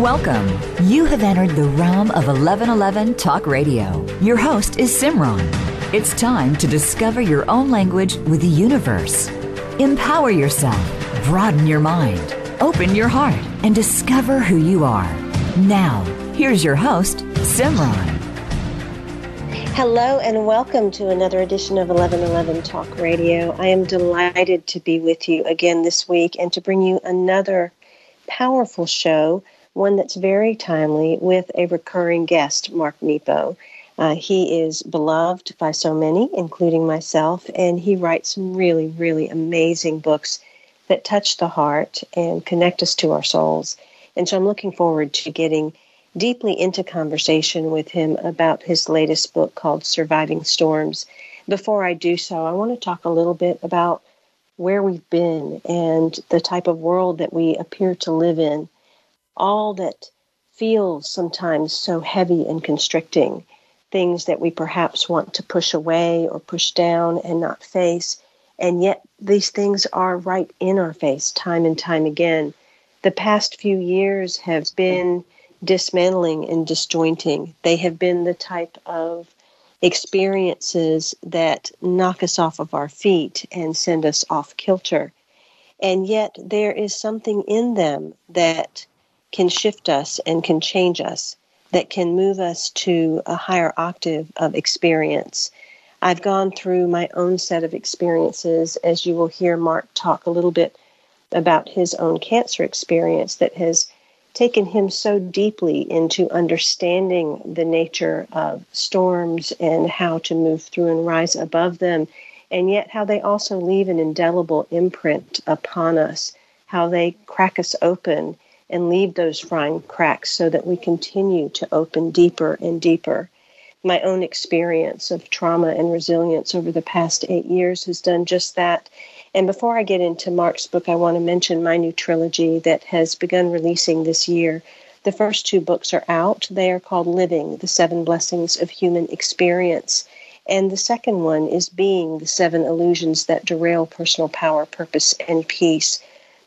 Welcome. You have entered the realm of 1111 Talk Radio. Your host is Simran. It's time to discover your own language with the universe. Empower yourself, broaden your mind, open your heart, and discover who you are. Now, here's your host, Simran. Hello and welcome to another edition of 1111 Talk Radio. I am delighted to be with you again this week and to bring you another powerful show, one that's very timely with a recurring guest, Mark Nepo. Uh, he is beloved by so many, including myself, and he writes some really, really amazing books that touch the heart and connect us to our souls. And so I'm looking forward to getting deeply into conversation with him about his latest book called Surviving Storms. Before I do so, I want to talk a little bit about where we've been and the type of world that we appear to live in. All that feels sometimes so heavy and constricting, things that we perhaps want to push away or push down and not face. And yet, these things are right in our face time and time again. The past few years have been dismantling and disjointing. They have been the type of experiences that knock us off of our feet and send us off kilter. And yet, there is something in them that can shift us and can change us, that can move us to a higher octave of experience. I've gone through my own set of experiences, as you will hear Mark talk a little bit about his own cancer experience that has taken him so deeply into understanding the nature of storms and how to move through and rise above them, and yet how they also leave an indelible imprint upon us, how they crack us open and leave those frying cracks so that we continue to open deeper and deeper. My own experience of trauma and resilience over the past eight years has done just that and before I get into Mark's book, I want to mention my new trilogy that has begun releasing this year. The first two books are out. They are called Living, The Seven Blessings of Human Experience. And the second one is Being, The Seven Illusions That Derail Personal Power, Purpose, and Peace.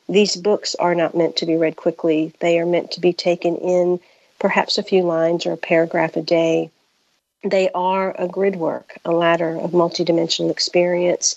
These books are not meant to be read quickly, they are meant to be taken in perhaps a few lines or a paragraph a day. They are a grid work, a ladder of multidimensional experience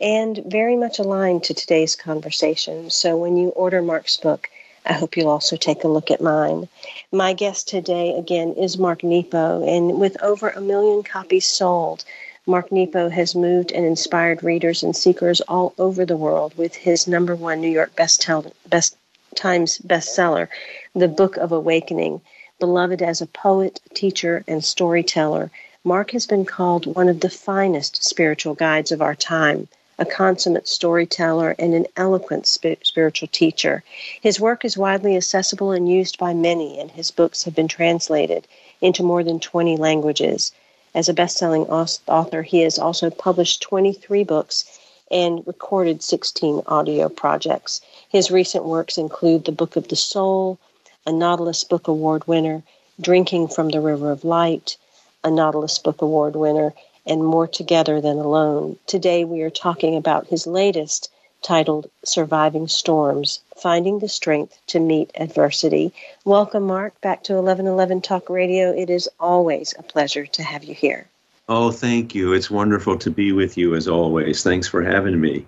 and very much aligned to today's conversation. So when you order Mark's book, I hope you'll also take a look at mine. My guest today, again, is Mark Nepo, and with over a million copies sold, Mark Nepo has moved and inspired readers and seekers all over the world with his number one New York Best, Best Times bestseller, The Book of Awakening. Beloved as a poet, teacher, and storyteller, Mark has been called one of the finest spiritual guides of our time a consummate storyteller, and an eloquent spiritual teacher. His work is widely accessible and used by many, and his books have been translated into more than 20 languages. As a best selling author, he has also published 23 books and recorded 16 audio projects. His recent works include The Book of the Soul, a Nautilus Book Award winner, Drinking from the River of Light, a Nautilus Book Award winner, and more together than alone. Today we are talking about his latest titled Surviving Storms Finding the Strength to Meet Adversity. Welcome, Mark, back to 1111 Talk Radio. It is always a pleasure to have you here. Oh, thank you. It's wonderful to be with you as always. Thanks for having me.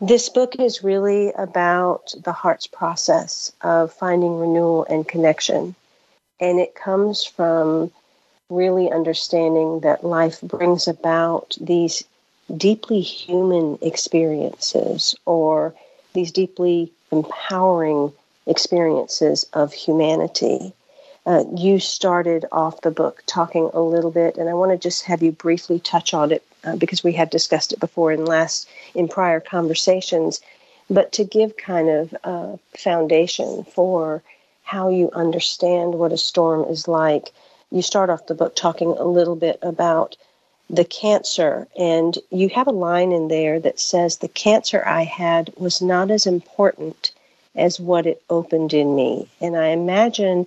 This book is really about the heart's process of finding renewal and connection. And it comes from really understanding that life brings about these deeply human experiences or these deeply empowering experiences of humanity. Uh, you started off the book talking a little bit, and I want to just have you briefly touch on it uh, because we have discussed it before in last in prior conversations. But to give kind of a foundation for how you understand what a storm is like, you start off the book talking a little bit about the cancer, and you have a line in there that says, The cancer I had was not as important as what it opened in me. And I imagine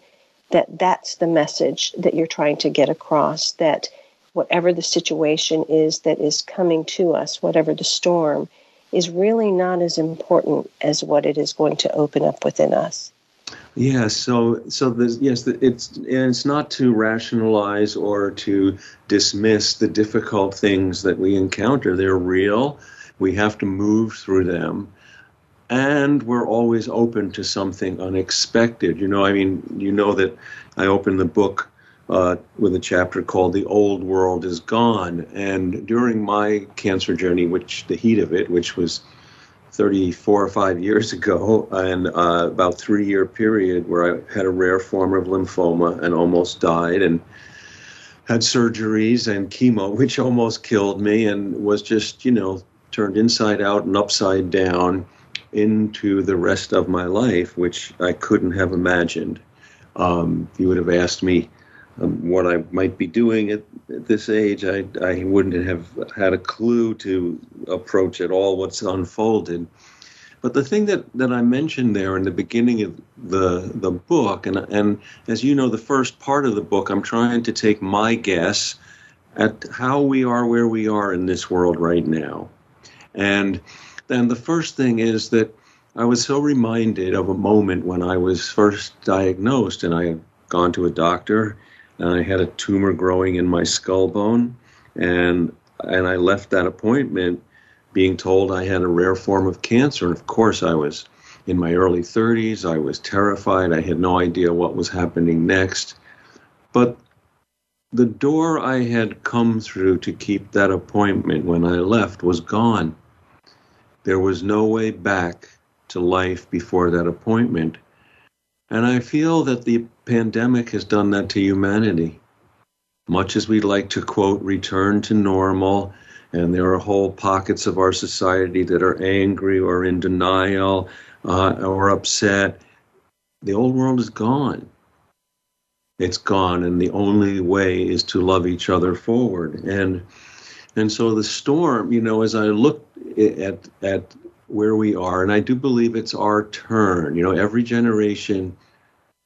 that that's the message that you're trying to get across that whatever the situation is that is coming to us, whatever the storm, is really not as important as what it is going to open up within us. Yeah, so so yes, it's it's not to rationalize or to dismiss the difficult things that we encounter. They're real. We have to move through them, and we're always open to something unexpected. You know, I mean, you know that I opened the book uh, with a chapter called "The Old World Is Gone," and during my cancer journey, which the heat of it, which was 34 or 5 years ago, and uh, about three year period where I had a rare form of lymphoma and almost died, and had surgeries and chemo, which almost killed me, and was just, you know, turned inside out and upside down into the rest of my life, which I couldn't have imagined. Um, you would have asked me um, what I might be doing at, at, this age, I, I wouldn't have had a clue to approach at all what's unfolded. But the thing that, that I mentioned there in the beginning of the the book, and and as you know, the first part of the book, I'm trying to take my guess at how we are where we are in this world right now. And then the first thing is that I was so reminded of a moment when I was first diagnosed, and I had gone to a doctor I had a tumor growing in my skull bone, and and I left that appointment being told I had a rare form of cancer. And of course, I was in my early 30s. I was terrified. I had no idea what was happening next. But the door I had come through to keep that appointment when I left was gone. There was no way back to life before that appointment. And I feel that the pandemic has done that to humanity. Much as we'd like to, quote, return to normal, and there are whole pockets of our society that are angry or in denial uh, or upset, the old world is gone. It's gone, and the only way is to love each other forward. And and so the storm, you know, as I look at at where we are, and I do believe it's our turn. You know, every generation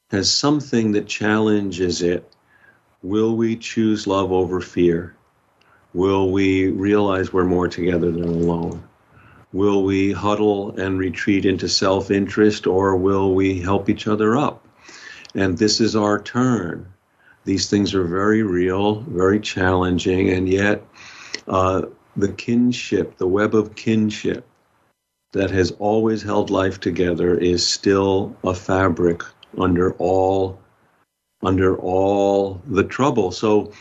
has something that challenges it. Will we choose love over fear? Will we realize we're more together than alone? Will we huddle and retreat into self interest, or will we help each other up? And this is our turn. These things are very real, very challenging, and yet uh, the kinship, the web of kinship, that has always held life together is still a fabric under all under all the trouble. So,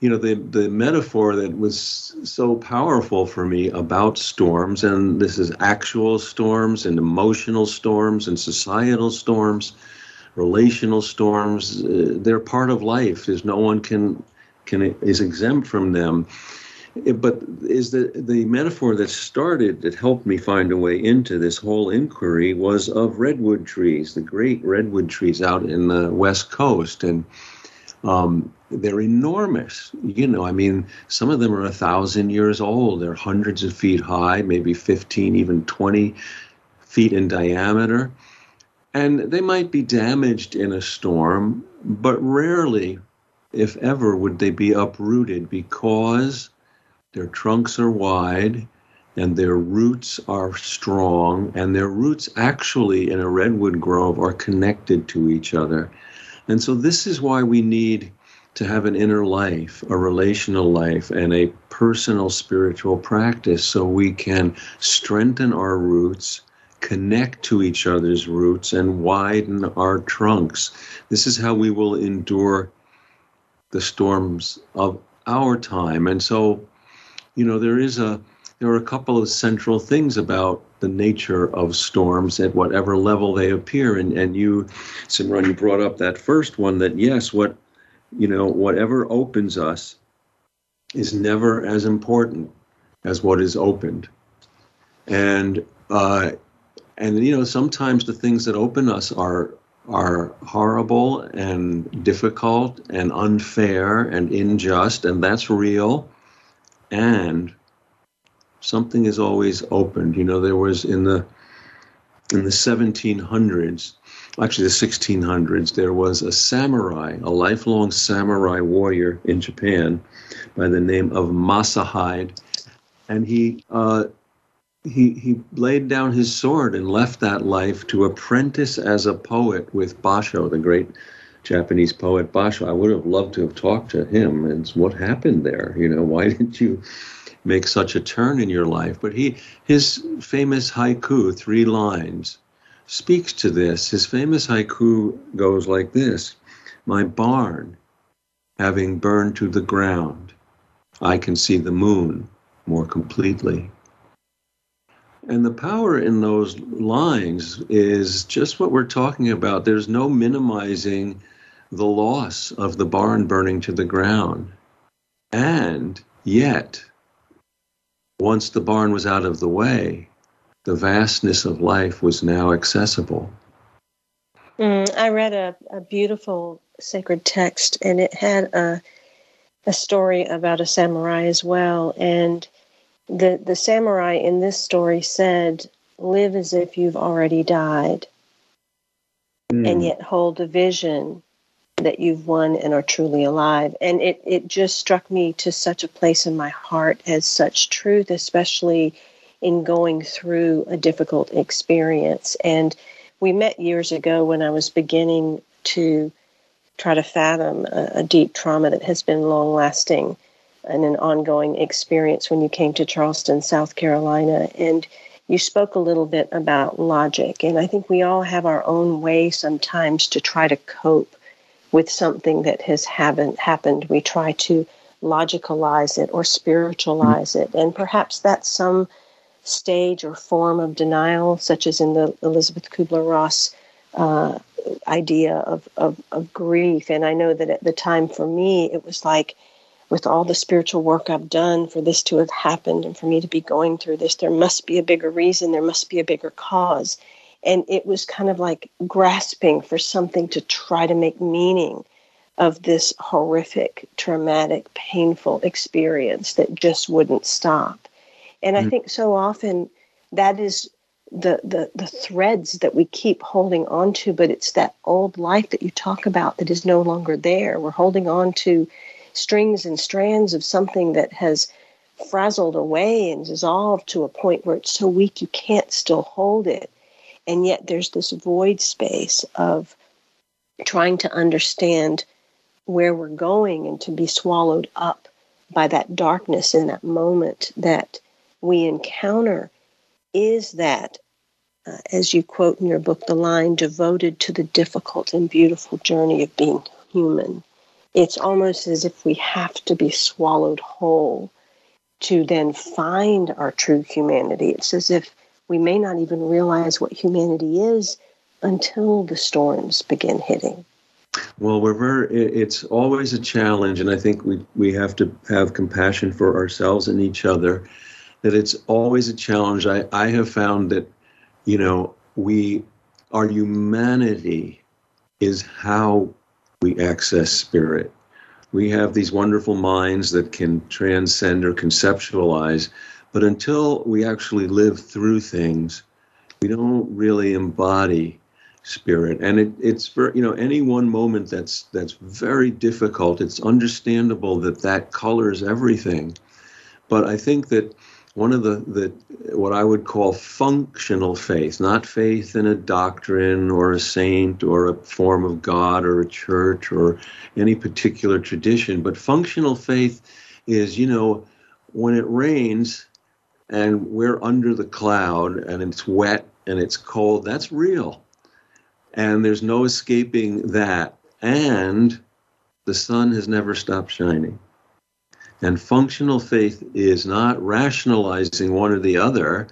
you know, the the metaphor that was so powerful for me about storms, and this is actual storms and emotional storms and societal storms, relational storms. Uh, they're part of life. There's no one can can is exempt from them but is the the metaphor that started that helped me find a way into this whole inquiry was of redwood trees, the great redwood trees out in the west coast, and um, they're enormous. You know, I mean, some of them are a thousand years old. They're hundreds of feet high, maybe fifteen, even twenty feet in diameter, and they might be damaged in a storm, but rarely, if ever, would they be uprooted because their trunks are wide and their roots are strong, and their roots actually in a redwood grove are connected to each other. And so, this is why we need to have an inner life, a relational life, and a personal spiritual practice so we can strengthen our roots, connect to each other's roots, and widen our trunks. This is how we will endure the storms of our time. And so, you know, there is a there are a couple of central things about the nature of storms at whatever level they appear. And and you, Simran, you brought up that first one that yes, what you know, whatever opens us is never as important as what is opened. And uh, and you know, sometimes the things that open us are are horrible and difficult and unfair and unjust, and that's real and something is always opened. You know, there was in the in the 1700s, actually the 1600s, there was a samurai, a lifelong samurai warrior in Japan by the name of Masahide, and he uh, he, he laid down his sword and left that life to apprentice as a poet with Basho, the great Japanese poet Basho. I would have loved to have talked to him and what happened there. You know, why didn't you make such a turn in your life? But he, his famous haiku, three lines, speaks to this. His famous haiku goes like this My barn having burned to the ground, I can see the moon more completely. And the power in those lines is just what we're talking about. There's no minimizing the loss of the barn burning to the ground. And yet, once the barn was out of the way, the vastness of life was now accessible. Mm, I read a, a beautiful sacred text, and it had a, a story about a samurai as well. And the, the samurai in this story said, Live as if you've already died, mm. and yet hold a vision that you've won and are truly alive. And it, it just struck me to such a place in my heart as such truth, especially in going through a difficult experience. And we met years ago when I was beginning to try to fathom a, a deep trauma that has been long lasting and an ongoing experience when you came to Charleston, South Carolina. And you spoke a little bit about logic. And I think we all have our own way sometimes to try to cope with something that has haven't happened. We try to logicalize it or spiritualize it. And perhaps that's some stage or form of denial, such as in the Elisabeth Kubler Ross uh, idea of, of, of grief. And I know that at the time for me, it was like, with all the spiritual work I've done for this to have happened and for me to be going through this, there must be a bigger reason, there must be a bigger cause. And it was kind of like grasping for something to try to make meaning of this horrific, traumatic, painful experience that just wouldn't stop. And mm-hmm. I think so often that is the, the the threads that we keep holding on to, but it's that old life that you talk about that is no longer there. We're holding on to strings and strands of something that has frazzled away and dissolved to a point where it's so weak you can't still hold it. And yet there's this void space of trying to understand where we're going and to be swallowed up by that darkness in that moment that we encounter is that, uh, as you quote in your book, the line devoted to the difficult and beautiful journey of being human. It's almost as if we have to be swallowed whole to then find our true humanity. It's as if we may not even realize what humanity is until the storms begin hitting. Well, we're very, it's always a challenge, and I think we, we have to have compassion for ourselves and each other. That it's always a challenge. I, I have found that, you know, we, our humanity is how we access spirit. We have these wonderful minds that can transcend or conceptualize, but until we actually live through things, we don't really embody spirit. And it, it's for you know any one moment that's that's very difficult it's understandable that that colors everything. But i think that one of the, the what i would call functional faith not faith in a doctrine or a saint or a form of god or a church or any particular tradition but functional faith is you know when it rains and we're under the cloud and it's wet and it's cold that's real and there's no escaping that. And the sun has never stopped shining. And functional faith is not rationalizing one or the other,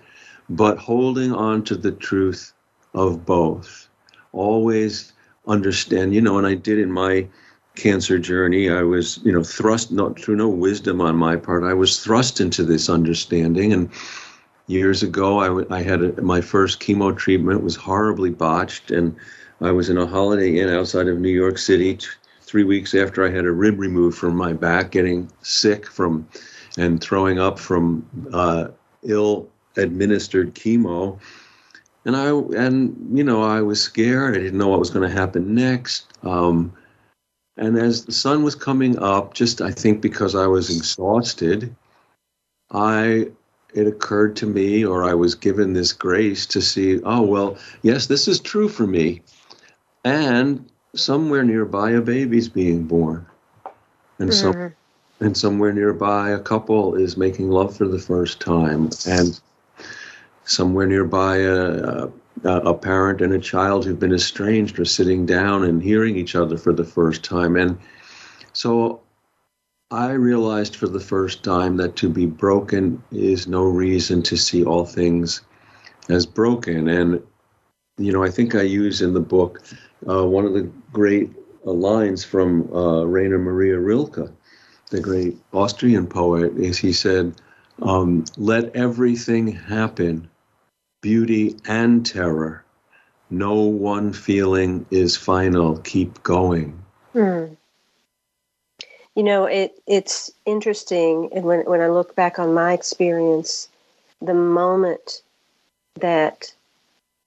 but holding on to the truth of both. Always understand, you know, and I did in my cancer journey, I was, you know, thrust, not through no wisdom on my part, I was thrust into this understanding. And years ago. I, I had a, my first chemo treatment was horribly botched, and I was in a Holiday Inn outside of New York City t- three weeks after I had a rib removed from my back, getting sick from and throwing up from uh, ill administered chemo. And I and you know I was scared. I didn't know what was going to happen next. Um, and as the sun was coming up, just I think because I was exhausted, I it occurred to me, or I was given this grace to see, oh, well, yes, this is true for me. And somewhere nearby, a baby's being born. And mm. so, and somewhere nearby, a couple is making love for the first time. And somewhere nearby, a, a, a parent and a child who've been estranged are sitting down and hearing each other for the first time. And so I realized for the first time that to be broken is no reason to see all things as broken. And, you know, I think I use in the book uh, one of the great uh, lines from uh, Rainer Maria Rilke, the great Austrian poet, is he said, um, Let everything happen, beauty and terror. No one feeling is final. Keep going. Hmm. You know, it it's interesting, and when when I look back on my experience, the moment that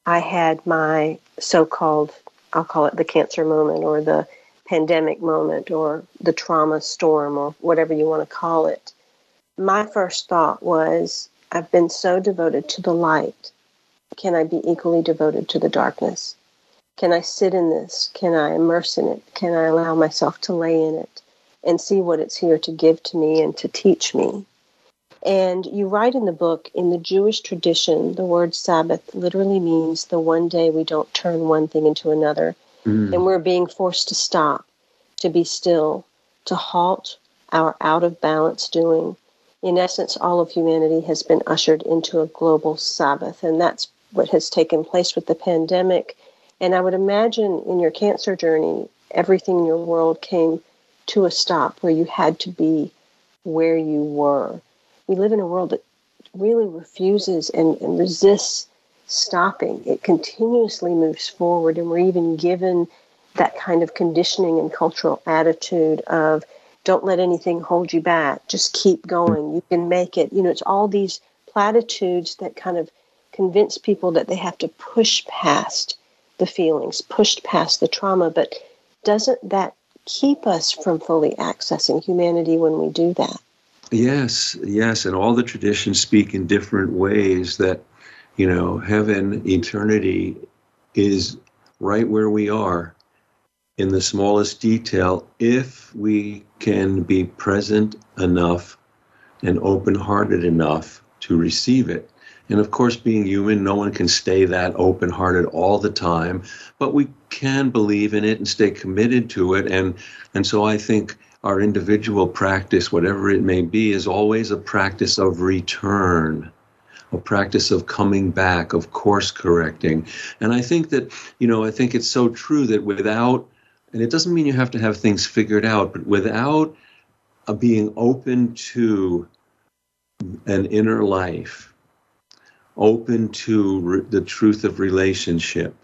I had my so-called, I'll call it the cancer moment or the pandemic moment or the trauma storm or whatever you want to call it, my first thought was, I've been so devoted to the light. Can I be equally devoted to the darkness? Can I sit in this? Can I immerse in it? Can I allow myself to lay in it? and see what it's here to give to me and to teach me. And you write in the book, in the Jewish tradition, the word Sabbath literally means the one day we don't turn one thing into another. Mm. And we're being forced to stop, to be still, to halt our out of balance doing. In essence, all of humanity has been ushered into a global Sabbath. And that's what has taken place with the pandemic. And I would imagine in your cancer journey, everything in your world came to a stop where you had to be where you were. We live in a world that really refuses and, and resists stopping. It continuously moves forward, and we're even given that kind of conditioning and cultural attitude of don't let anything hold you back, just keep going, you can make it. You know, it's all these platitudes that kind of convince people that they have to push past the feelings, push past the trauma, but doesn't that keep us from fully accessing humanity when we do that. Yes, yes, and all the traditions speak in different ways that, you know, heaven, eternity is right where we are in the smallest detail if we can be present enough and open hearted enough to receive it. And of course, being human, no one can stay that open hearted all the time, but we can believe in it and stay committed to it. And, and so I think our individual practice, whatever it may be, is always a practice of return, a practice of coming back, of course correcting. And I think that, you know, I think it's so true that without, and it doesn't mean you have to have things figured out, but without a being open to an inner life, open to re- the truth of relationship,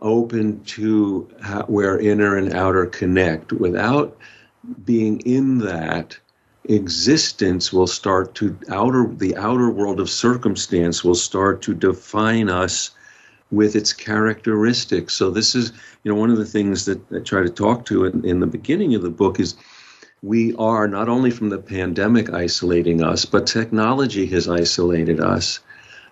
open to how, where inner and outer connect. Without being in that, existence will start to outer the outer world of circumstance will start to define us with its characteristics. So this is, you know, one of the things that I try to talk to in, in the beginning of the book is we are not only from the pandemic isolating us, but technology has isolated us.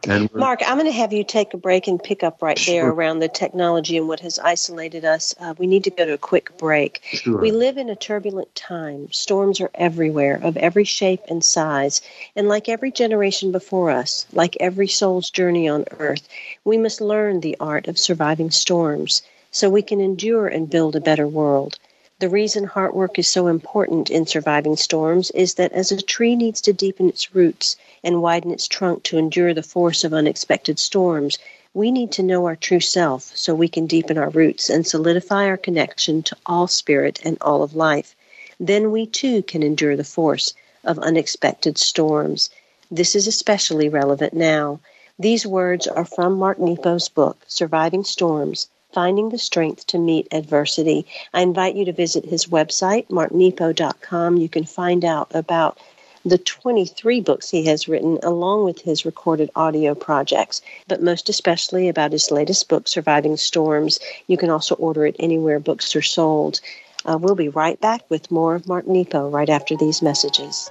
Mark, I'm going to have you take a break and pick up right sure. there around the technology and what has isolated us. Uh, we need to go to a quick break. Sure. We live in a turbulent time. Storms are everywhere, of every shape and size. And like every generation before us, like every soul's journey on earth, we must learn the art of surviving storms so we can endure and build a better world. The reason heart work is so important in surviving storms is that as a tree needs to deepen its roots, and widen its trunk to endure the force of unexpected storms, we need to know our true self so we can deepen our roots and solidify our connection to all spirit and all of life. Then we too can endure the force of unexpected storms. This is especially relevant now. These words are from Mark Nepo's book, Surviving Storms Finding the Strength to Meet Adversity. I invite you to visit his website, marknepo.com. You can find out about the 23 books he has written, along with his recorded audio projects, but most especially about his latest book, Surviving Storms. You can also order it anywhere books are sold. Uh, we'll be right back with more of Mark Nepo right after these messages.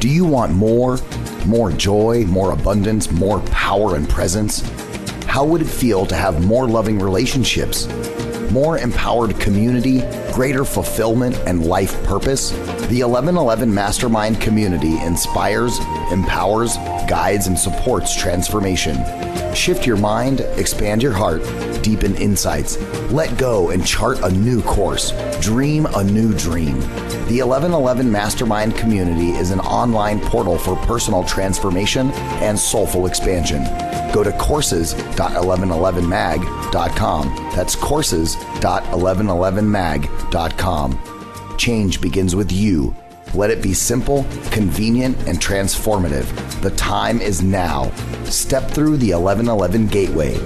Do you want more? More joy, more abundance, more power and presence? How would it feel to have more loving relationships? More empowered community, greater fulfillment, and life purpose? The 1111 Mastermind community inspires, empowers, guides, and supports transformation. Shift your mind, expand your heart, deepen insights, let go and chart a new course, dream a new dream. The 1111 Mastermind community is an online portal for personal transformation and soulful expansion. Go to courses.1111mag.com. That's courses.1111mag.com. Change begins with you. Let it be simple, convenient, and transformative. The time is now. Step through the 1111 gateway.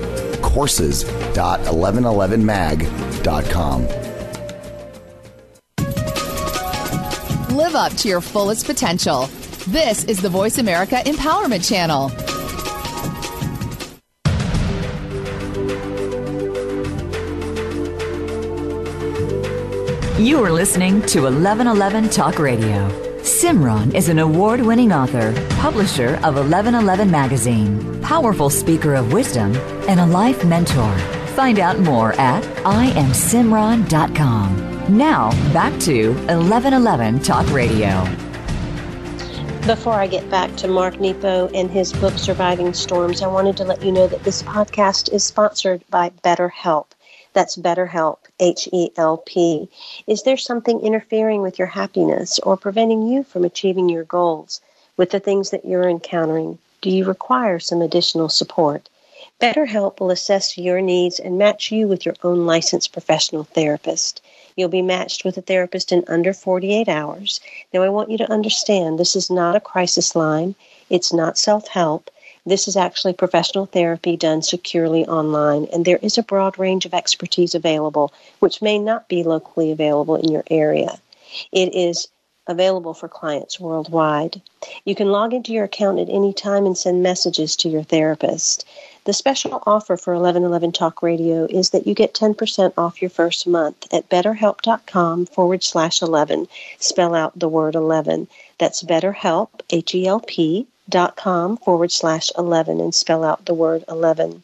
Courses.1111mag.com. Live up to your fullest potential. This is the Voice America Empowerment Channel. You are listening to 1111 Talk Radio. Simran is an award winning author, publisher of 1111 Magazine, powerful speaker of wisdom, and a life mentor. Find out more at IamSimran.com. Now, back to 1111 Talk Radio. Before I get back to Mark Nepo and his book Surviving Storms, I wanted to let you know that this podcast is sponsored by BetterHelp. That's BetterHelp, H E L P. Is there something interfering with your happiness or preventing you from achieving your goals with the things that you're encountering? Do you require some additional support? BetterHelp will assess your needs and match you with your own licensed professional therapist. You'll be matched with a therapist in under 48 hours. Now, I want you to understand this is not a crisis line, it's not self help. This is actually professional therapy done securely online, and there is a broad range of expertise available, which may not be locally available in your area. It is available for clients worldwide. You can log into your account at any time and send messages to your therapist. The special offer for 1111 Talk Radio is that you get 10% off your first month at betterhelp.com forward slash 11. Spell out the word 11. That's betterhelp, H E L P, dot com forward slash 11 and spell out the word 11.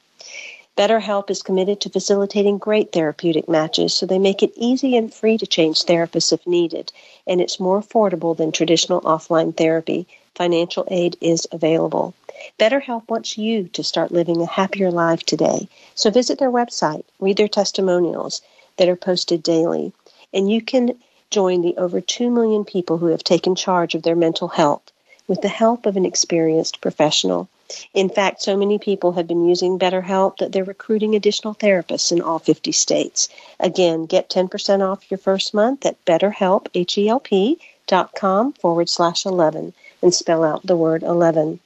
BetterHelp is committed to facilitating great therapeutic matches, so they make it easy and free to change therapists if needed, and it's more affordable than traditional offline therapy. Financial aid is available. BetterHelp wants you to start living a happier life today, so visit their website, read their testimonials that are posted daily, and you can join the over 2 million people who have taken charge of their mental health with the help of an experienced professional. In fact, so many people have been using BetterHelp that they're recruiting additional therapists in all 50 states. Again, get 10% off your first month at BetterHelp, H-E-L-P, dot com forward slash 11 and spell out the word 11.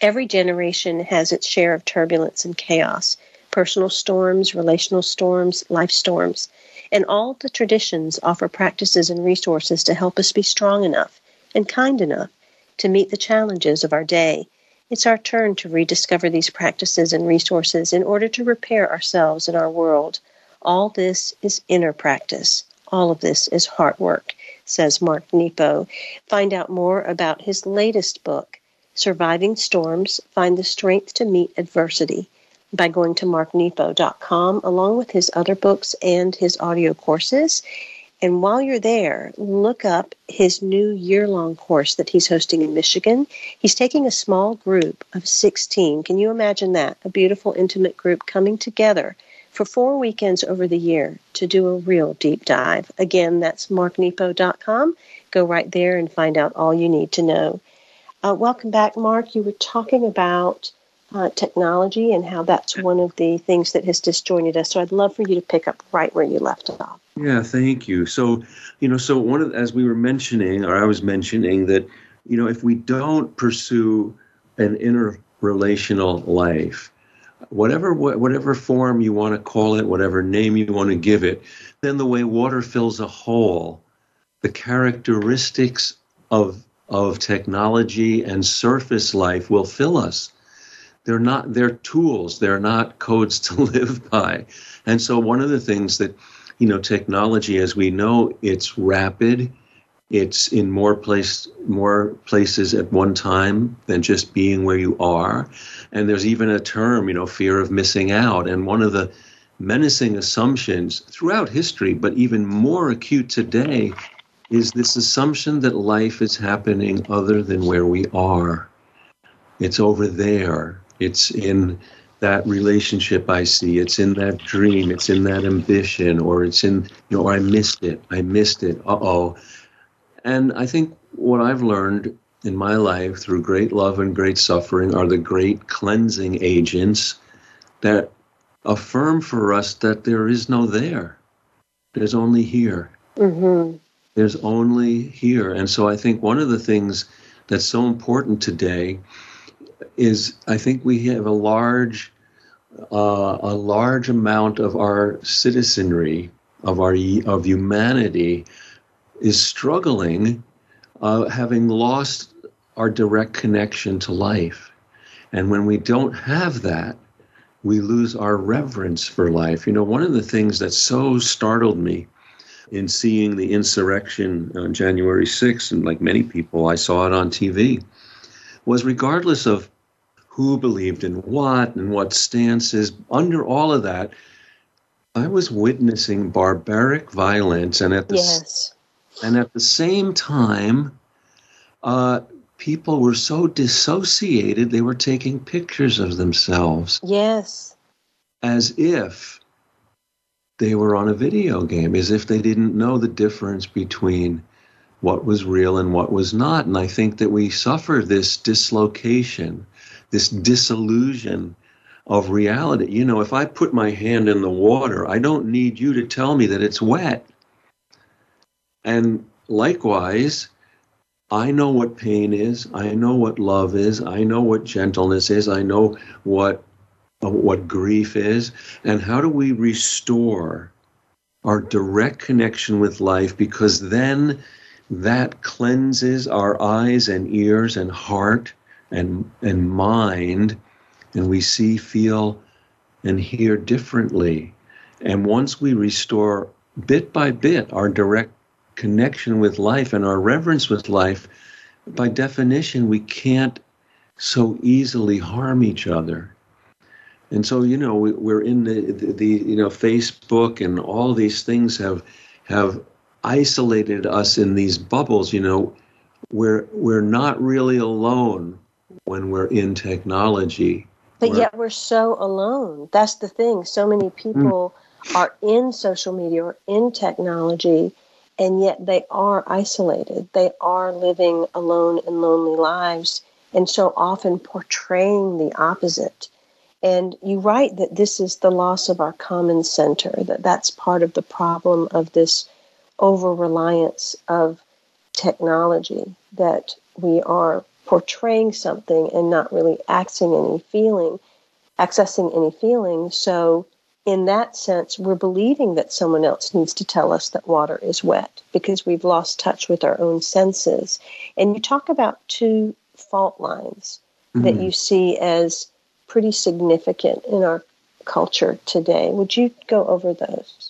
Every generation has its share of turbulence and chaos, personal storms, relational storms, life storms. And all the traditions offer practices and resources to help us be strong enough and kind enough to meet the challenges of our day. It's our turn to rediscover these practices and resources in order to repair ourselves and our world. All this is inner practice. All of this is heart work, says Mark Nepo. Find out more about his latest book, Surviving Storms Find the Strength to Meet Adversity, by going to marknepo.com along with his other books and his audio courses. And while you're there, look up his new year long course that he's hosting in Michigan. He's taking a small group of 16. Can you imagine that? A beautiful, intimate group coming together for four weekends over the year to do a real deep dive. Again, that's marknepo.com. Go right there and find out all you need to know. Uh, welcome back, Mark. You were talking about uh, technology and how that's one of the things that has disjointed us. So I'd love for you to pick up right where you left off. Yeah, thank you. So, you know, so one of as we were mentioning, or I was mentioning that, you know, if we don't pursue an interrelational life, whatever whatever form you want to call it, whatever name you want to give it, then the way water fills a hole, the characteristics of of technology and surface life will fill us they're not they're tools. They're not codes to live by. And so one of the things that you know technology as we know it's rapid. It's in more place more places at one time than just being where you are. And there's even a term you know fear of missing out. And one of the menacing assumptions throughout history but even more acute today is this assumption that life is happening other than where we are. It's over there it's in that relationship I see. It's in that dream. It's in that ambition, or it's in, you know, Or I missed it. I missed it. Uh oh. And I think what I've learned in my life through great love and great suffering are the great cleansing agents that affirm for us that there is no there. There's only here. Mm-hmm. There's only here. And so I think one of the things that's so important today is I think we have a large uh, a large amount of our citizenry of our of humanity is struggling, uh, having lost our direct connection to life, and when we don't have that, we lose our reverence for life. You know, one of the things that so startled me in seeing the insurrection on January 6th, and like many people, I saw it on TV, was regardless of who believed in what and what stances. Under all of that, I was witnessing barbaric violence, and at the yes. and at the same time, uh, people were so dissociated they were taking pictures of themselves. Yes, as if they were on a video game, as if they didn't know the difference between what was real and what was not. And I think that we suffer this dislocation this disillusion of reality. You know, if I put my hand in the water, I don't need you to tell me that it's wet. And likewise, I know what pain is. I know what love is. I know what gentleness is. I know what what grief is. And how do we restore our direct connection with life? Because then that cleanses our eyes and ears and heart and and mind and we see feel and hear differently. And once we restore bit by bit our direct connection with life and our reverence with life by definition we can't so easily harm each other. And so you know we, are in the, the, the you know facebook and all these things have have isolated us in these bubbles you know we're we're not really alone when we're in technology. But we're, yet we're so alone. That's the thing. So many people mm. are in social media or in technology, and yet they are isolated. They are living alone and lonely lives, and so often portraying the opposite. And you write that this is the loss of our common center, that that's part of the problem of this over reliance of technology, that we are portraying something and not really accessing any feeling, accessing any feeling. So, in that sense, we're believing that someone else needs to tell us that water is wet because we've lost touch with our own senses. And you talk about two fault lines mm-hmm. that you see as pretty significant in our culture today. Would you go over those?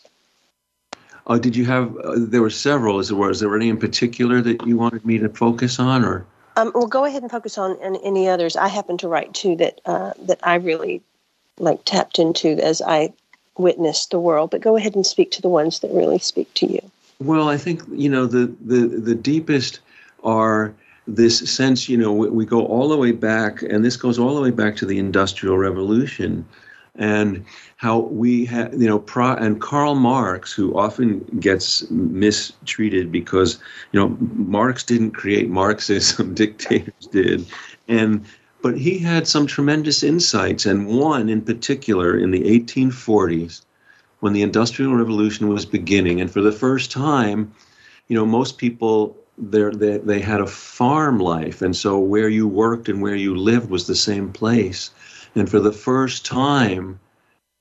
Oh, did you have? Uh, there were several. Is there, was there any in particular that you wanted me to focus on, or? Um, well, go ahead and focus on, any others. I happen to write two that uh, that I really like tapped into as I witnessed the world. But go ahead and speak to the ones that really speak to you. Well, I think you know the the the deepest are this sense. You know, we, we go all the way back, and this goes all the way back to the Industrial Revolution, and how we have you know pro, and Karl Marx, who often gets mistreated because you know Marx didn't create Marxism, dictators did, and but he had some tremendous insights, and one in particular in the 1840s when the Industrial Revolution was beginning. And for the first time, you know, most people they, they had a farm life, and so where you worked and where you lived was the same place. And for the first time,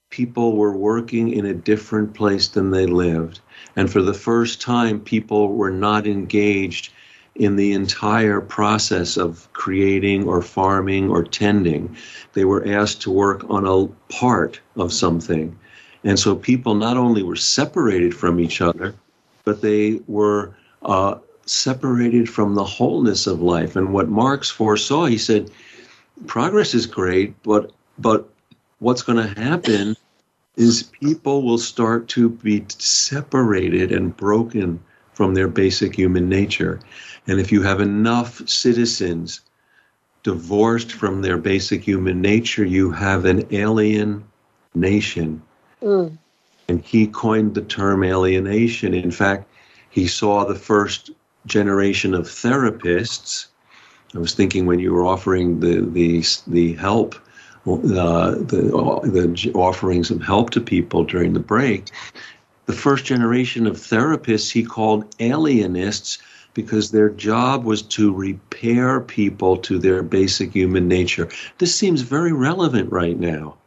people were working in a different place than they lived. And for the first time, people were not engaged in the entire process of creating or farming or tending. They were asked to work on a part of something. And so people not only were separated from each other, but they were uh, separated from the wholeness of life. And what Marx foresaw, he said, progress is great, but but what's going to happen is people will start to be separated and broken from their basic human nature. And if you have enough citizens divorced from their basic human nature, you have an alien nation Mm. And he coined the term alienation. In fact, he saw the first generation of therapists. I was thinking when you were offering the the the help, uh, the the offerings of help to people during the break, the first generation of therapists he called alienists because their job was to repair people to their basic human nature. This seems very relevant right now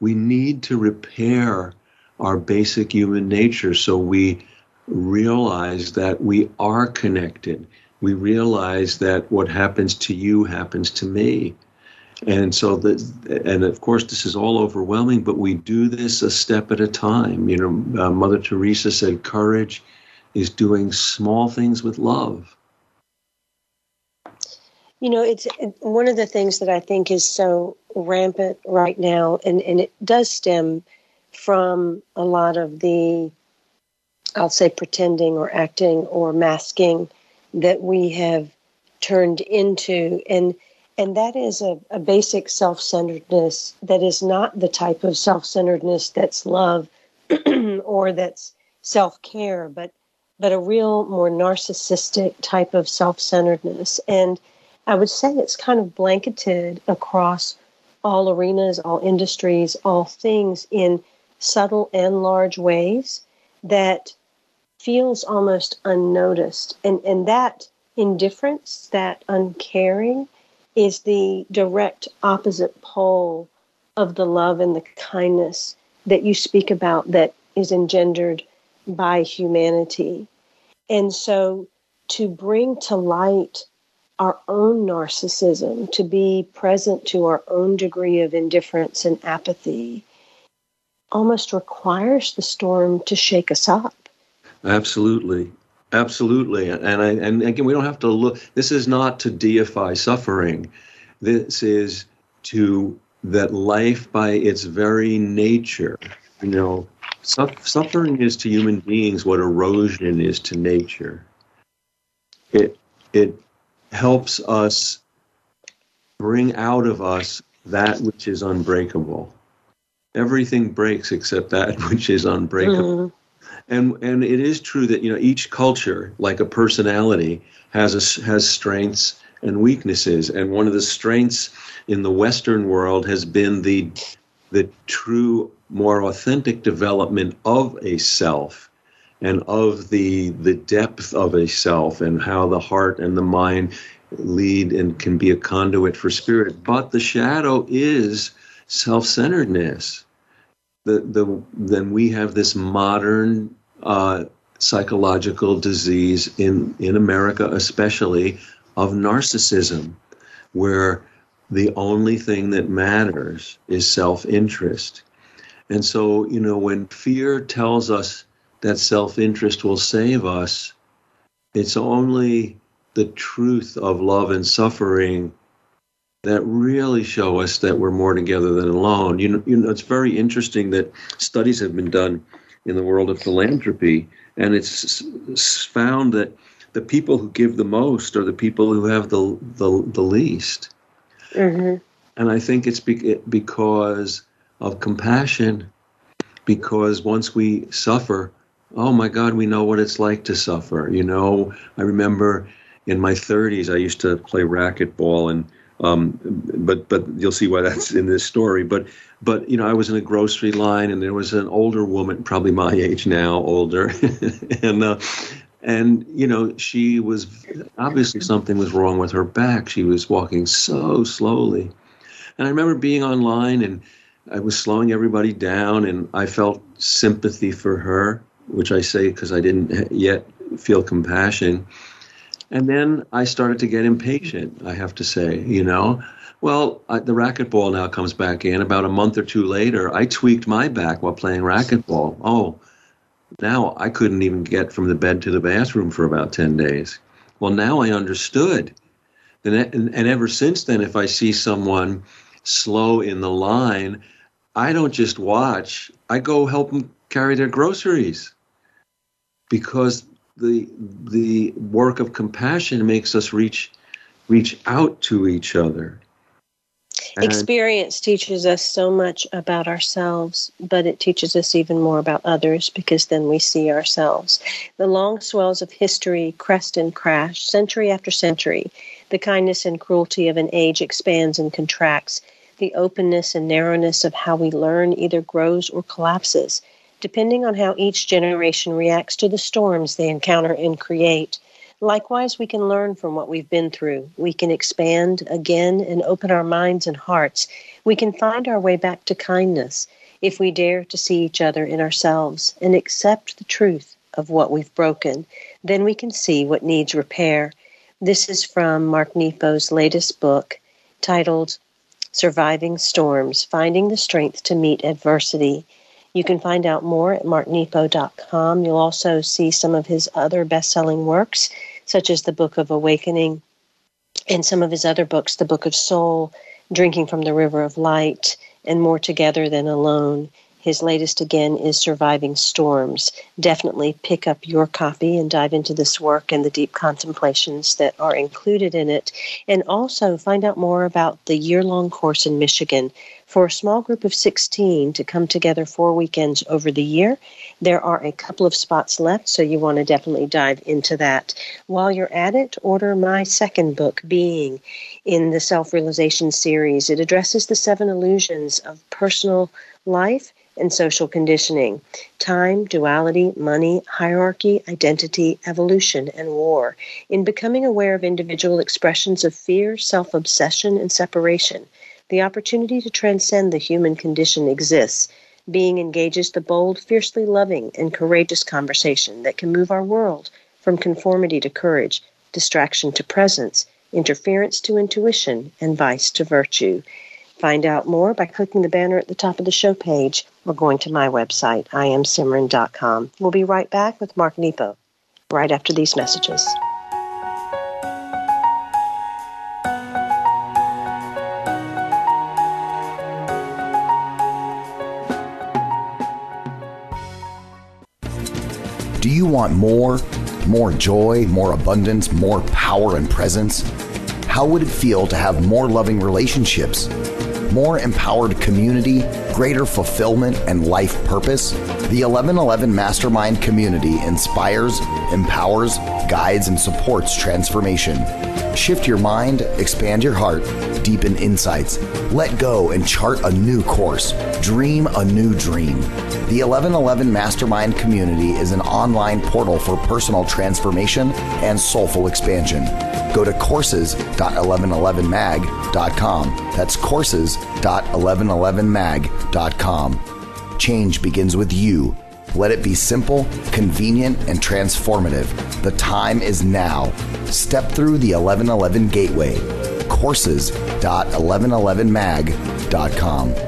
we need to repair our basic human nature so we realize that we are connected. We realize that what happens to you happens to me. And so that, and of course, this is all overwhelming, but we do this a step at a time. You know, uh, Mother Teresa said, courage is doing small things with love. You know, it's one of the things that I think is so rampant right now, and, and it does stem from a lot of the, I'll say, pretending or acting or masking that we have turned into. And and that is a, a basic self centeredness that is not the type of self centeredness that's love or that's self care, but but a real more narcissistic type of self centeredness. And I would say it's kind of blanketed across all arenas, all industries, all things in subtle and large ways that feels almost unnoticed. And, and that indifference, that uncaring, is the direct opposite pole of the love and the kindness that you speak about that is engendered by humanity. And so to bring to light our own narcissism, to be present to our own degree of indifference and apathy, almost requires the storm to shake us up. Absolutely. Absolutely. And I, and again we don't have to look this is not to deify suffering. This is to that life by its very nature, you know, suffering is to human beings what erosion is to nature. It it helps us bring out of us that which is unbreakable. Everything breaks except that which is unbreakable. Mm. And and it is true that you know each culture, like a personality, has a, has strengths and weaknesses. And one of the strengths in the Western world has been the the true, more authentic development of a self and of the the depth of a self and how the heart and the mind lead and can be a conduit for spirit but the shadow is self-centeredness the the then we have this modern uh, psychological disease in in America especially of narcissism where the only thing that matters is self-interest and so you know when fear tells us that self interest will save us. It's only the truth of love and suffering that really show us that we're more together than alone. You know, you know, it's very interesting that studies have been done in the world of philanthropy, and it's found that the people who give the most are the people who have the the, the least. Mm-hmm. And I think it's because of compassion, because once we suffer, oh my God, we know what it's like to suffer. You know, I remember in my 30s, I used to play racquetball, and um, but but you'll see why that's in this story. But but you know, I was in a grocery line, and there was an older woman, probably my age now, older, and uh, and you know, she was obviously something was wrong with her back. She was walking so slowly, and I remember being online and. I was slowing everybody down, and I felt sympathy for her which I say because I didn't yet feel compassion. And then I started to get impatient, I have to say, you know. Well, I, the racquetball now comes back in. About a month or two later, I tweaked my back while playing racquetball. Oh, now I couldn't even get from the bed to the bathroom for about 10 days. Well, now I understood. And, and ever since then, if I see someone slow in the line, I don't just watch, I go help them carry their groceries because the the work of compassion makes us reach reach out to each other. And Experience teaches us so much about ourselves, but it teaches us even more about others because then we see ourselves. The long swells of history crest and crash, century after century. The kindness and cruelty of an age expands and contracts. The openness and narrowness of how we learn either grows or collapses depending on how each generation reacts to the storms they encounter and create. Likewise, we can learn from what we've been through. We can expand again and open our minds and hearts. We can find our way back to kindness if we dare to see each other in ourselves and accept the truth of what we've broken. Then we can see what needs repair. This is from Mark Nepo's latest book titled Surviving Storms Finding the Strength to Meet Adversity. You can find out more at marknepo.com. You'll also see some of his other best selling works, such as the Book of Awakening and some of his other books, The Book of Soul, Drinking from the River of Light, and More Together Than Alone. His latest again is Surviving Storms. Definitely pick up your copy and dive into this work and the deep contemplations that are included in it. And also find out more about the year long course in Michigan for a small group of 16 to come together four weekends over the year. There are a couple of spots left, so you want to definitely dive into that. While you're at it, order my second book, Being, in the Self Realization series. It addresses the seven illusions of personal life and social conditioning time, duality, money, hierarchy, identity, evolution, and war. In becoming aware of individual expressions of fear, self obsession, and separation, the opportunity to transcend the human condition exists. Being engages the bold, fiercely loving, and courageous conversation that can move our world from conformity to courage, distraction to presence, interference to intuition, and vice to virtue. Find out more by clicking the banner at the top of the show page or going to my website, iamsimran.com. We'll be right back with Mark Nepo right after these messages. You want more? More joy, more abundance, more power and presence? How would it feel to have more loving relationships? More empowered community, greater fulfillment, and life purpose? The 1111 Mastermind community inspires, empowers, guides, and supports transformation. Shift your mind, expand your heart, deepen insights, let go and chart a new course, dream a new dream. The 1111 Mastermind community is an online portal for personal transformation and soulful expansion. Go to courses.1111mag.com. That's courses.1111mag.com. Change begins with you. Let it be simple, convenient, and transformative. The time is now. Step through the 1111 gateway. Courses.1111mag.com.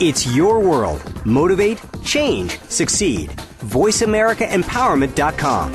It's your world. Motivate, change, succeed. VoiceAmericaEmpowerment.com.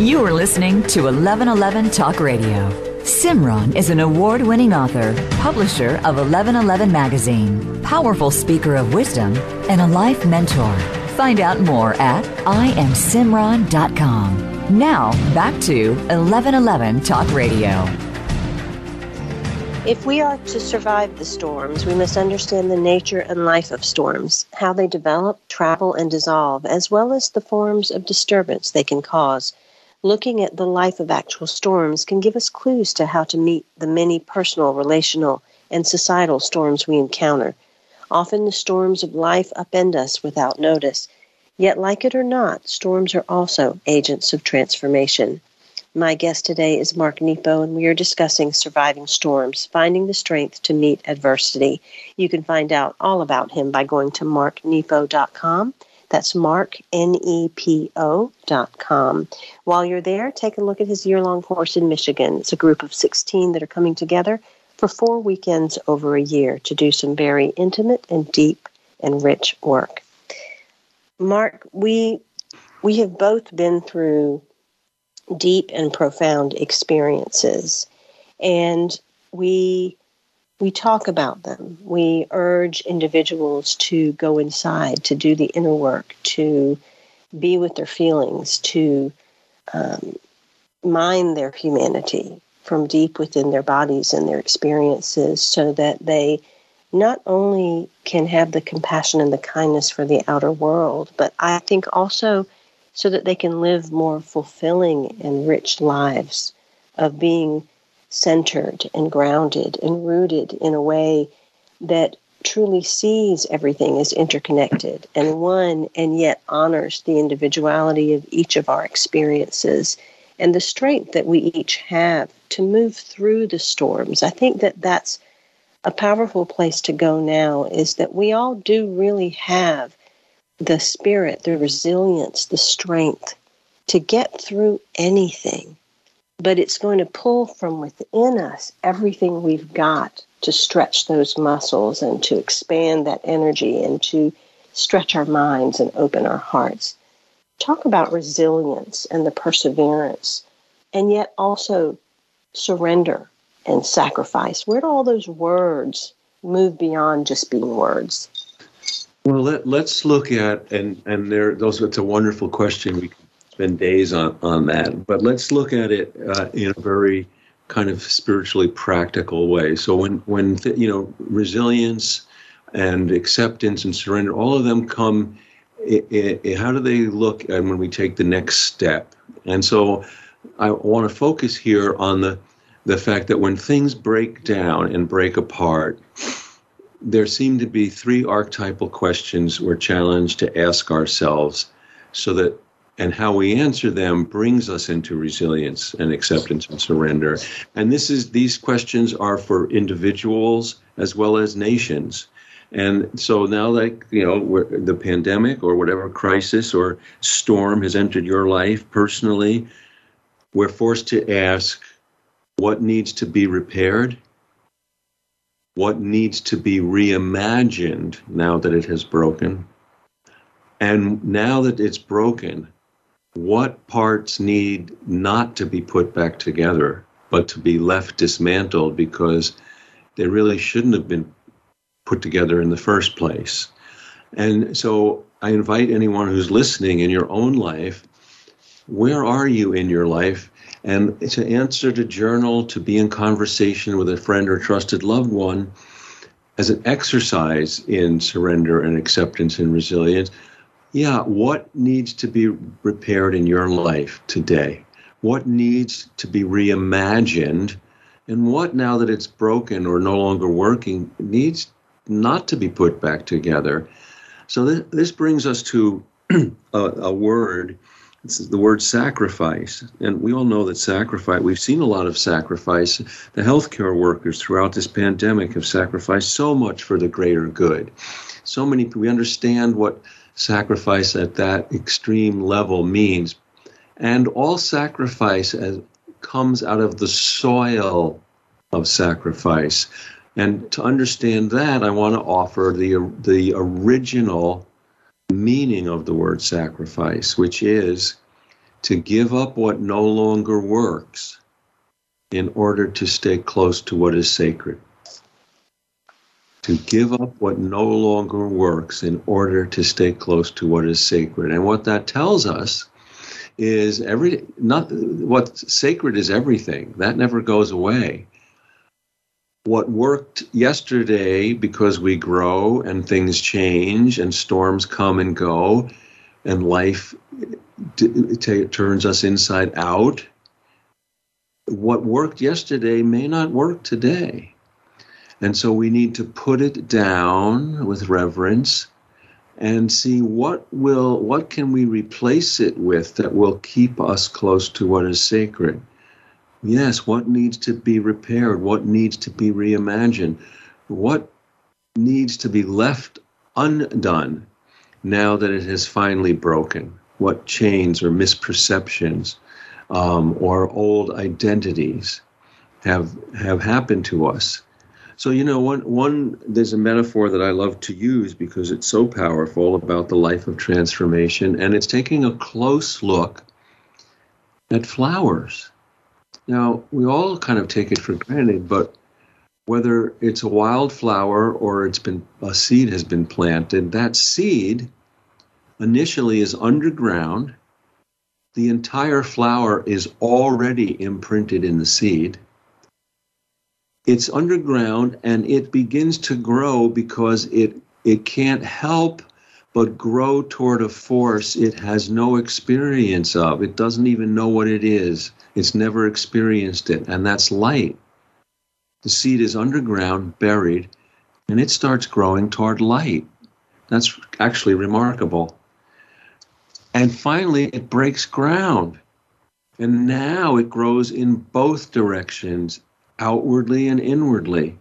You are listening to 1111 Talk Radio. Simran is an award winning author, publisher of 1111 Magazine, powerful speaker of wisdom, and a life mentor. Find out more at IamSimran.com. Now, back to 1111 Talk Radio. If we are to survive the storms, we must understand the nature and life of storms, how they develop, travel, and dissolve, as well as the forms of disturbance they can cause. Looking at the life of actual storms can give us clues to how to meet the many personal, relational, and societal storms we encounter. Often the storms of life upend us without notice. Yet, like it or not, storms are also agents of transformation. My guest today is Mark Nepo, and we are discussing surviving storms, finding the strength to meet adversity. You can find out all about him by going to marknepo.com. That's Mark. While you're there, take a look at his year-long course in Michigan. It's a group of 16 that are coming together for four weekends over a year to do some very intimate and deep and rich work. Mark, we we have both been through deep and profound experiences and we we talk about them. We urge individuals to go inside, to do the inner work, to be with their feelings, to um, mind their humanity from deep within their bodies and their experiences so that they not only can have the compassion and the kindness for the outer world, but I think also so that they can live more fulfilling and rich lives of being centered and grounded and rooted in a way that truly sees everything as interconnected and one and yet honors the individuality of each of our experiences and the strength that we each have to move through the storms. I think that that's a powerful place to go now is that we all do really have the spirit, the resilience, the strength to get through anything but it's going to pull from within us everything we've got to stretch those muscles and to expand that energy and to stretch our minds and open our hearts. Talk about resilience and the perseverance, and yet also surrender and sacrifice. Where do all those words move beyond just being words? Well, let, us look at and and there. Those. It's a wonderful question. We can spend days on, on that. But let's look at it uh, in a very kind of spiritually practical way. So when when th- you know resilience and acceptance and surrender, all of them come. I- I- how do they look and when we take the next step? And so I want to focus here on the the fact that when things break down and break apart, there seem to be three archetypal questions we're challenged to ask ourselves so that and how we answer them brings us into resilience and acceptance and surrender. And this is these questions are for individuals as well as nations. And so now like you know the pandemic or whatever crisis or storm has entered your life personally we're forced to ask what needs to be repaired what needs to be reimagined now that it has broken and now that it's broken what parts need not to be put back together, but to be left dismantled because they really shouldn't have been put together in the first place. And so I invite anyone who's listening in your own life, where are you in your life? And to answer to journal, to be in conversation with a friend or trusted loved one as an exercise in surrender and acceptance and resilience. Yeah, what needs to be repaired in your life today? What needs to be reimagined? And what, now that it's broken or no longer working, needs not to be put back together? So this, this brings us to a, a word. The word sacrifice. And we all know that sacrifice, we've seen a lot of sacrifice. The healthcare workers throughout this pandemic have sacrificed so much for the greater good. So many, we understand what sacrifice at that extreme level means. And all sacrifice as, comes out of the soil of sacrifice. And to understand that, I want to offer the, the original meaning of the word sacrifice, which is to give up what no longer works in order to stay close to what is sacred. To give up what no longer works in order to stay close to what is sacred. And what that tells us is every not what sacred is everything. That never goes away what worked yesterday because we grow and things change and storms come and go and life t- t- turns us inside out what worked yesterday may not work today. And so we need to put it down with reverence and see what will what can we replace it with that will keep us close to what is sacred Yes, what needs to be repaired? What needs to be reimagined? What needs to be left undone now that it has finally broken? What chains or misperceptions um, or old identities have have happened to us? So you know, one one there's a metaphor that I love to use because it's so powerful about the life of transformation, and it's taking a close look at flowers now, we all kind of take it for granted, but whether it's a wildflower or it's been a seed has been planted, that seed initially is underground. The entire flower is already imprinted in the seed. It's underground and it begins to grow because it it can't help but grow toward a force it has no experience of. It doesn't even know what it is. It's never experienced it, and that's light. The seed is underground, buried, and it starts growing toward light. That's actually remarkable. And finally, it breaks ground. And now it grows in both directions, outwardly and inwardly.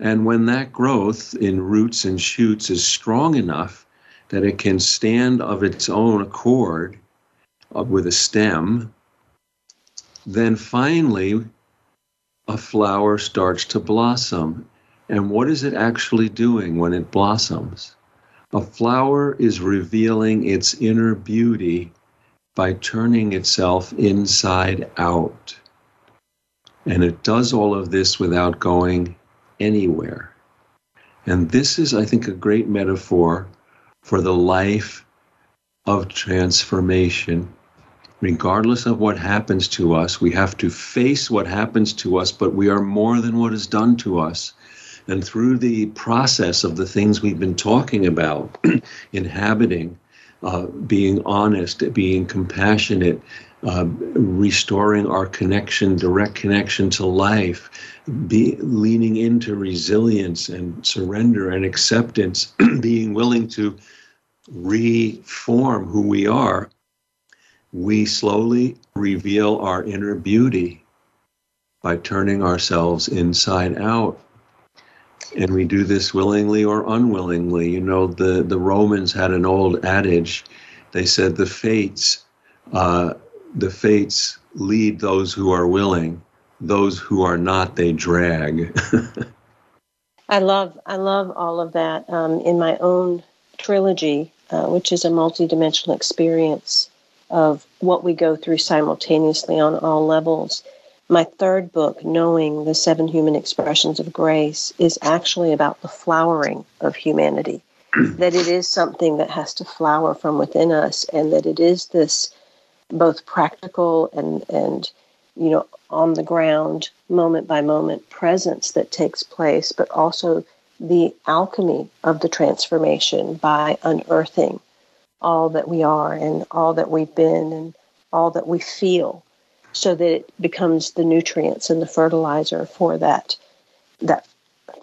And when that growth in roots and shoots is strong enough that it can stand of its own accord uh, with a stem, then finally a flower starts to blossom. And what is it actually doing when it blossoms? A flower is revealing its inner beauty by turning itself inside out. And it does all of this without going anywhere. And this is, I think, a great metaphor for the life of transformation regardless of what happens to us, we have to face what happens to us, but we are more than what is done to us. And through the process of the things we've been talking about, inhabiting, uh, being honest, being compassionate, uh, restoring our connection, direct connection to life, be leaning into resilience and surrender and acceptance, being willing to reform who we are we slowly reveal our inner beauty by turning ourselves inside out. And we do this willingly or unwillingly. You know, the, the Romans had an old adage. They said the fates, uh, the fates lead those who are willing. Those who are not, they drag. I love, I love all of that. Um, in my own trilogy, uh, which is a multidimensional experience, of what we go through simultaneously on all levels. My third book, Knowing the Seven Human Expressions of Grace, is actually about the flowering of humanity. that it is something that has to flower from within us, and that it is this both practical and, and you know, on the ground, moment by moment presence that takes place, but also the alchemy of the transformation by unearthing all that we are and all that we've been and all that we feel so that it becomes the nutrients and the fertilizer for that that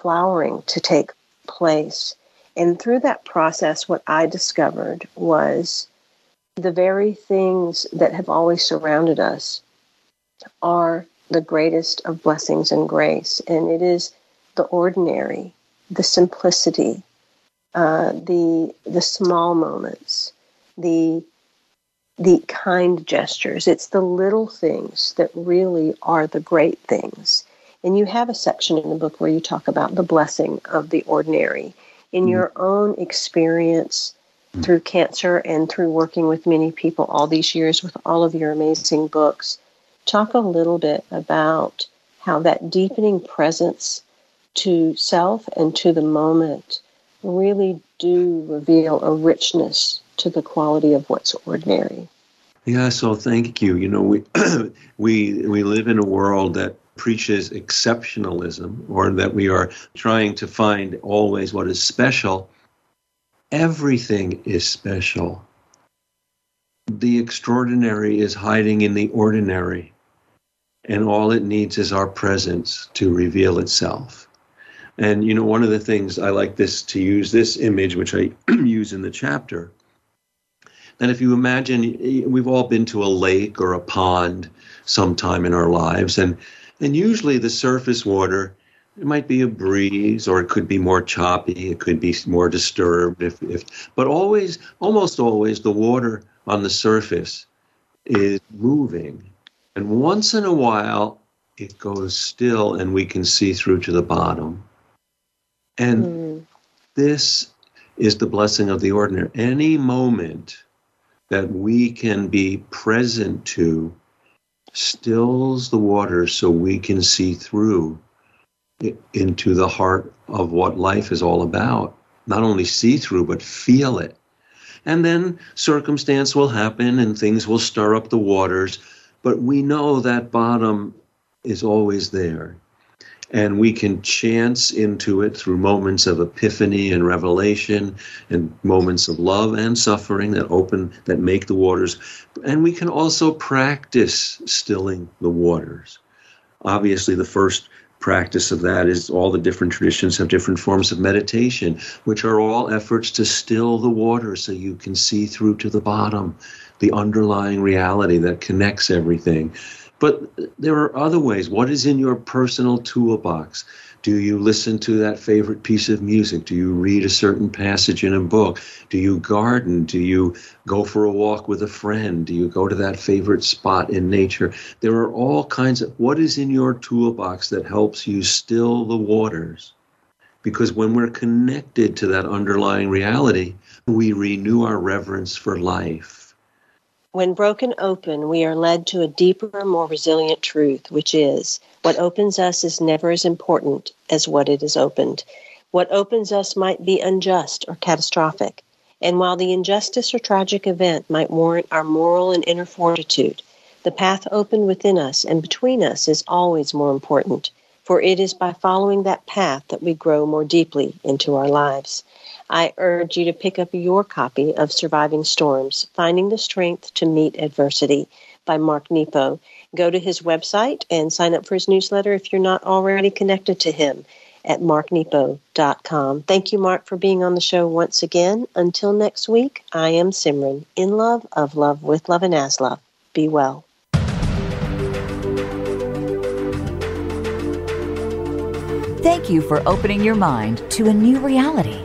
flowering to take place. And through that process what i discovered was the very things that have always surrounded us are the greatest of blessings and grace. And it is the ordinary the simplicity uh, the the small moments the the kind gestures. It's the little things that really are the great things. And you have a section in the book where you talk about the blessing of the ordinary. In mm-hmm. your own experience mm-hmm. through cancer and through working with many people all these years with all of your amazing books, talk a little bit about how that deepening presence to self and to the moment really do reveal a richness to the quality of what's ordinary. Yeah, so thank you. You know, we we we live in a world that preaches exceptionalism or that we are trying to find always what is special. Everything is special. The extraordinary is hiding in the ordinary, and all it needs is our presence to reveal itself. And you know, one of the things I like this to use this image, which I use in the chapter, that if you imagine we've all been to a lake or a pond sometime in our lives, and and usually the surface water it might be a breeze or it could be more choppy it could be more disturbed if, if but always almost always the water on the surface is moving. And once in a while it goes still and we can see through to the bottom and mm. this is the blessing of the ordinary any moment that we can be present to stills the water so we can see through into the heart of what life is all about. Not only see through, but feel it. And then circumstance will happen and things will stir up the waters, but we know that bottom is always there and we can chance into it through moments of epiphany and revelation and moments of love and suffering that open that make the waters. And we can also practice stilling the waters. Obviously the first practice of that is all the different traditions have different forms of meditation which are all efforts to still the water so you can see through to the bottom the underlying reality that connects everything but there are other ways. What is in your personal toolbox? Do you listen to that favorite piece of music? Do you read a certain passage in a book? Do you garden? Do you go for a walk with a friend? Do you go to that favorite spot in nature? There are all kinds of what is in your toolbox that helps you still the waters? Because when we're connected to that underlying reality, we renew our reverence for life when broken open, we are led to a deeper, more resilient truth, which is what opens us is never as important as what it is opened. What opens us might be unjust or catastrophic. And while the injustice or tragic event might warrant our moral and inner fortitude, the path open within us and between us is always more important, for it is by following that path that we grow more deeply into our lives. I urge you to pick up your copy of Surviving Storms Finding the Strength to Meet Adversity by Mark Nepo. Go to his website and sign up for his newsletter if you're not already connected to him at marknepo.com. Thank you, Mark, for being on the show once again. Until next week, I am Simran, in love, of love, with love, and as love. Be well. Thank you for opening your mind to a new reality